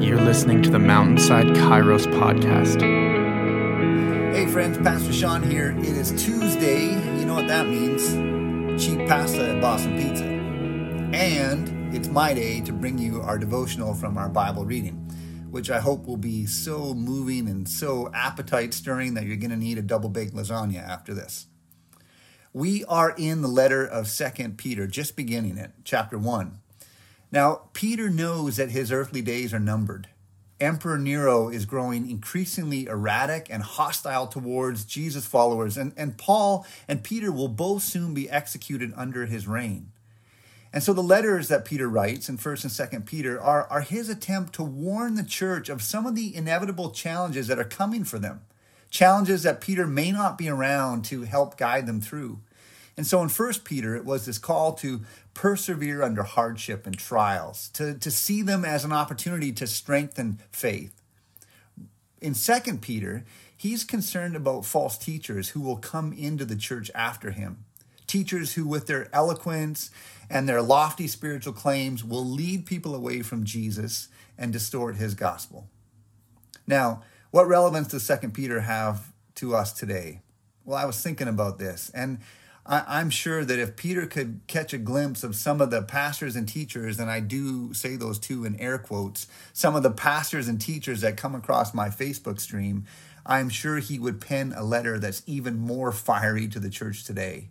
You're listening to the Mountainside Kairos podcast. Hey friends, Pastor Sean here. It is Tuesday. You know what that means? Cheap pasta at Boston Pizza. And it's my day to bring you our devotional from our Bible reading, which I hope will be so moving and so appetite stirring that you're going to need a double baked lasagna after this. We are in the letter of Second Peter, just beginning it, chapter 1. Now, Peter knows that his earthly days are numbered. Emperor Nero is growing increasingly erratic and hostile towards Jesus' followers, and, and Paul and Peter will both soon be executed under his reign. And so the letters that Peter writes in 1st and 2nd Peter are, are his attempt to warn the church of some of the inevitable challenges that are coming for them, challenges that Peter may not be around to help guide them through. And so in 1st Peter, it was this call to persevere under hardship and trials, to, to see them as an opportunity to strengthen faith. In 2nd Peter, he's concerned about false teachers who will come into the church after him. Teachers who, with their eloquence and their lofty spiritual claims, will lead people away from Jesus and distort his gospel. Now, what relevance does 2 Peter have to us today? Well, I was thinking about this, and I, am sure that if Peter could catch a glimpse of some of the pastors and teachers, and I do say those two in air quotes, some of the pastors and teachers that come across my Facebook stream, I'm sure he would pen a letter that's even more fiery to the church today.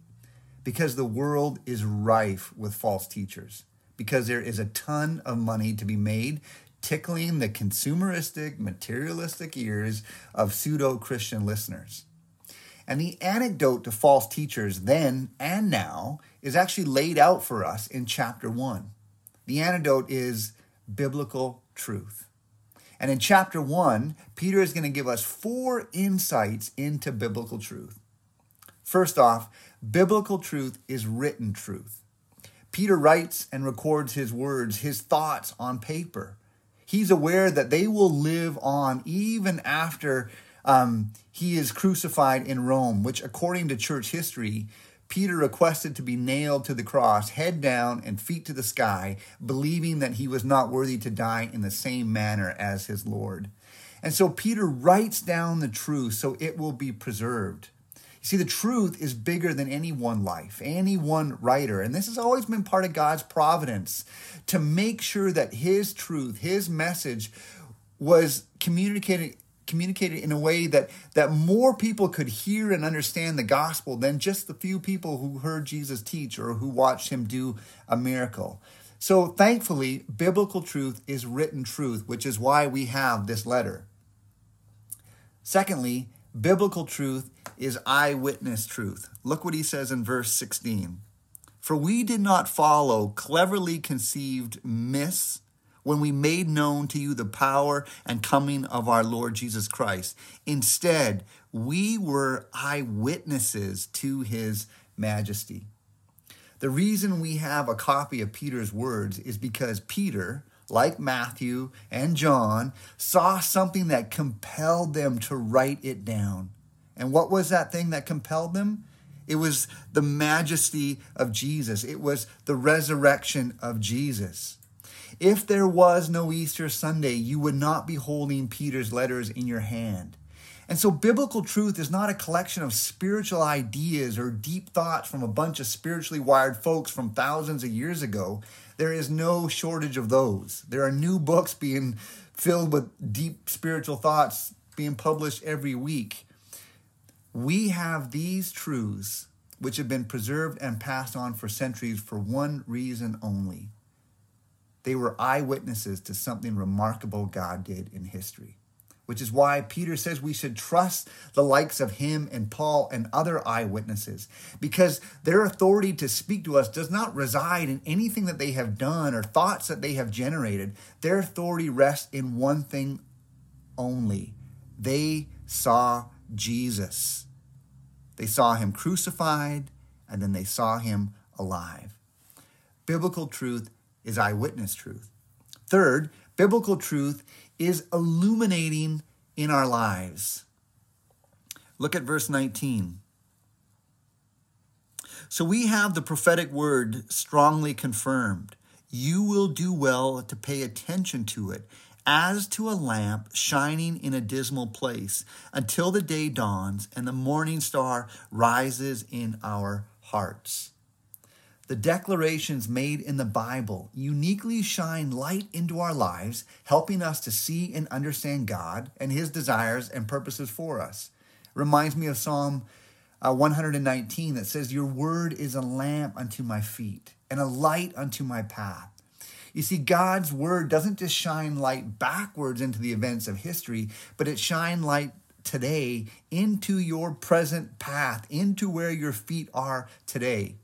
Because the world is rife with false teachers, because there is a ton of money to be made tickling the consumeristic, materialistic ears of pseudo Christian listeners. And the antidote to false teachers then and now is actually laid out for us in chapter one. The antidote is biblical truth. And in chapter one, Peter is going to give us four insights into biblical truth. First off, biblical truth is written truth. Peter writes and records his words, his thoughts on paper. He's aware that they will live on even after um, he is crucified in Rome, which, according to church history, Peter requested to be nailed to the cross, head down and feet to the sky, believing that he was not worthy to die in the same manner as his Lord. And so Peter writes down the truth so it will be preserved. You see, the truth is bigger than any one life, any one writer. And this has always been part of God's providence to make sure that his truth, his message, was communicated communicated in a way that that more people could hear and understand the gospel than just the few people who heard Jesus teach or who watched him do a miracle. So thankfully, biblical truth is written truth, which is why we have this letter. Secondly, biblical truth is eyewitness truth. Look what he says in verse 16. For we did not follow cleverly conceived myths when we made known to you the power and coming of our Lord Jesus Christ. Instead, we were eyewitnesses to his majesty. The reason we have a copy of Peter's words is because Peter, like Matthew and John, saw something that compelled them to write it down. And what was that thing that compelled them? It was the majesty of Jesus. It was the resurrection of Jesus. If there was no Easter Sunday, you would not be holding Peter's letters in your hand. And so, biblical truth is not a collection of spiritual ideas or deep thoughts from a bunch of spiritually wired folks from thousands of years ago. There is no shortage of those. There are new books being filled with deep spiritual thoughts being published every week. We have these truths which have been preserved and passed on for centuries for one reason only they were eyewitnesses to something remarkable God did in history, which is why Peter says we should trust the likes of him and Paul and other eyewitnesses, because their authority to speak to us does not reside in anything that they have done or thoughts that they have generated. Their authority rests in one thing only they saw Jesus. They saw him crucified, and then they saw him alive. Biblical truth is eyewitness truth. Third, biblical truth is illuminating in our lives. Look at verse 19. So we have the prophetic word strongly confirmed. You will do well to pay attention to it as to a lamp shining in a dismal place, until the day dawns and the morning star rises in our hearts. The declarations made in the Bible uniquely shine light into our lives, helping us to see and understand God and His desires and purposes for us. Reminds me of Psalm uh, 119 that says, Your word is a lamp unto my feet and a light unto my path. You see, God's word doesn't just shine light backwards into the events of history, but it shine light today into your present path, into where your feet are today.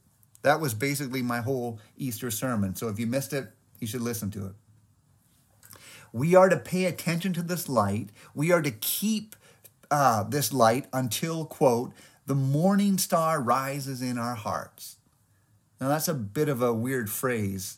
That was basically my whole Easter sermon. So if you missed it, you should listen to it. We are to pay attention to this light. We are to keep uh, this light until, quote, the morning star rises in our hearts. Now, that's a bit of a weird phrase,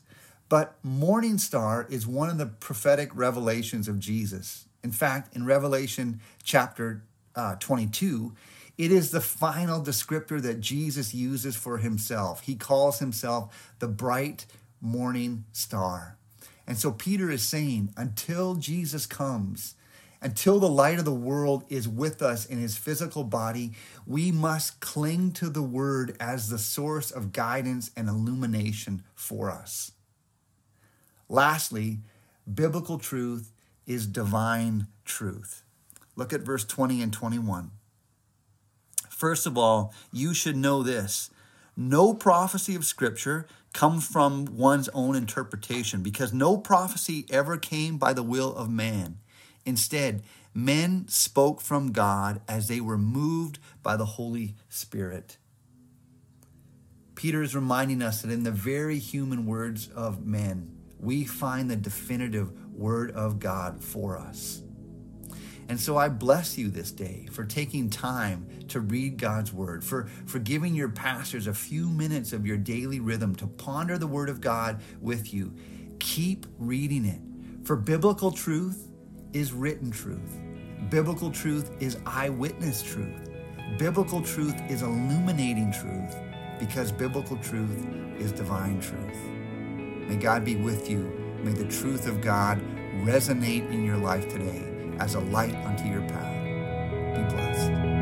but morning star is one of the prophetic revelations of Jesus. In fact, in Revelation chapter uh, 22, it is the final descriptor that Jesus uses for himself. He calls himself the bright morning star. And so Peter is saying, until Jesus comes, until the light of the world is with us in his physical body, we must cling to the word as the source of guidance and illumination for us. Lastly, biblical truth is divine truth. Look at verse 20 and 21. First of all, you should know this no prophecy of Scripture comes from one's own interpretation because no prophecy ever came by the will of man. Instead, men spoke from God as they were moved by the Holy Spirit. Peter is reminding us that in the very human words of men, we find the definitive word of God for us. And so I bless you this day for taking time to read God's word, for, for giving your pastors a few minutes of your daily rhythm to ponder the word of God with you. Keep reading it, for biblical truth is written truth. Biblical truth is eyewitness truth. Biblical truth is illuminating truth because biblical truth is divine truth. May God be with you. May the truth of God resonate in your life today as a light unto your path. Be blessed.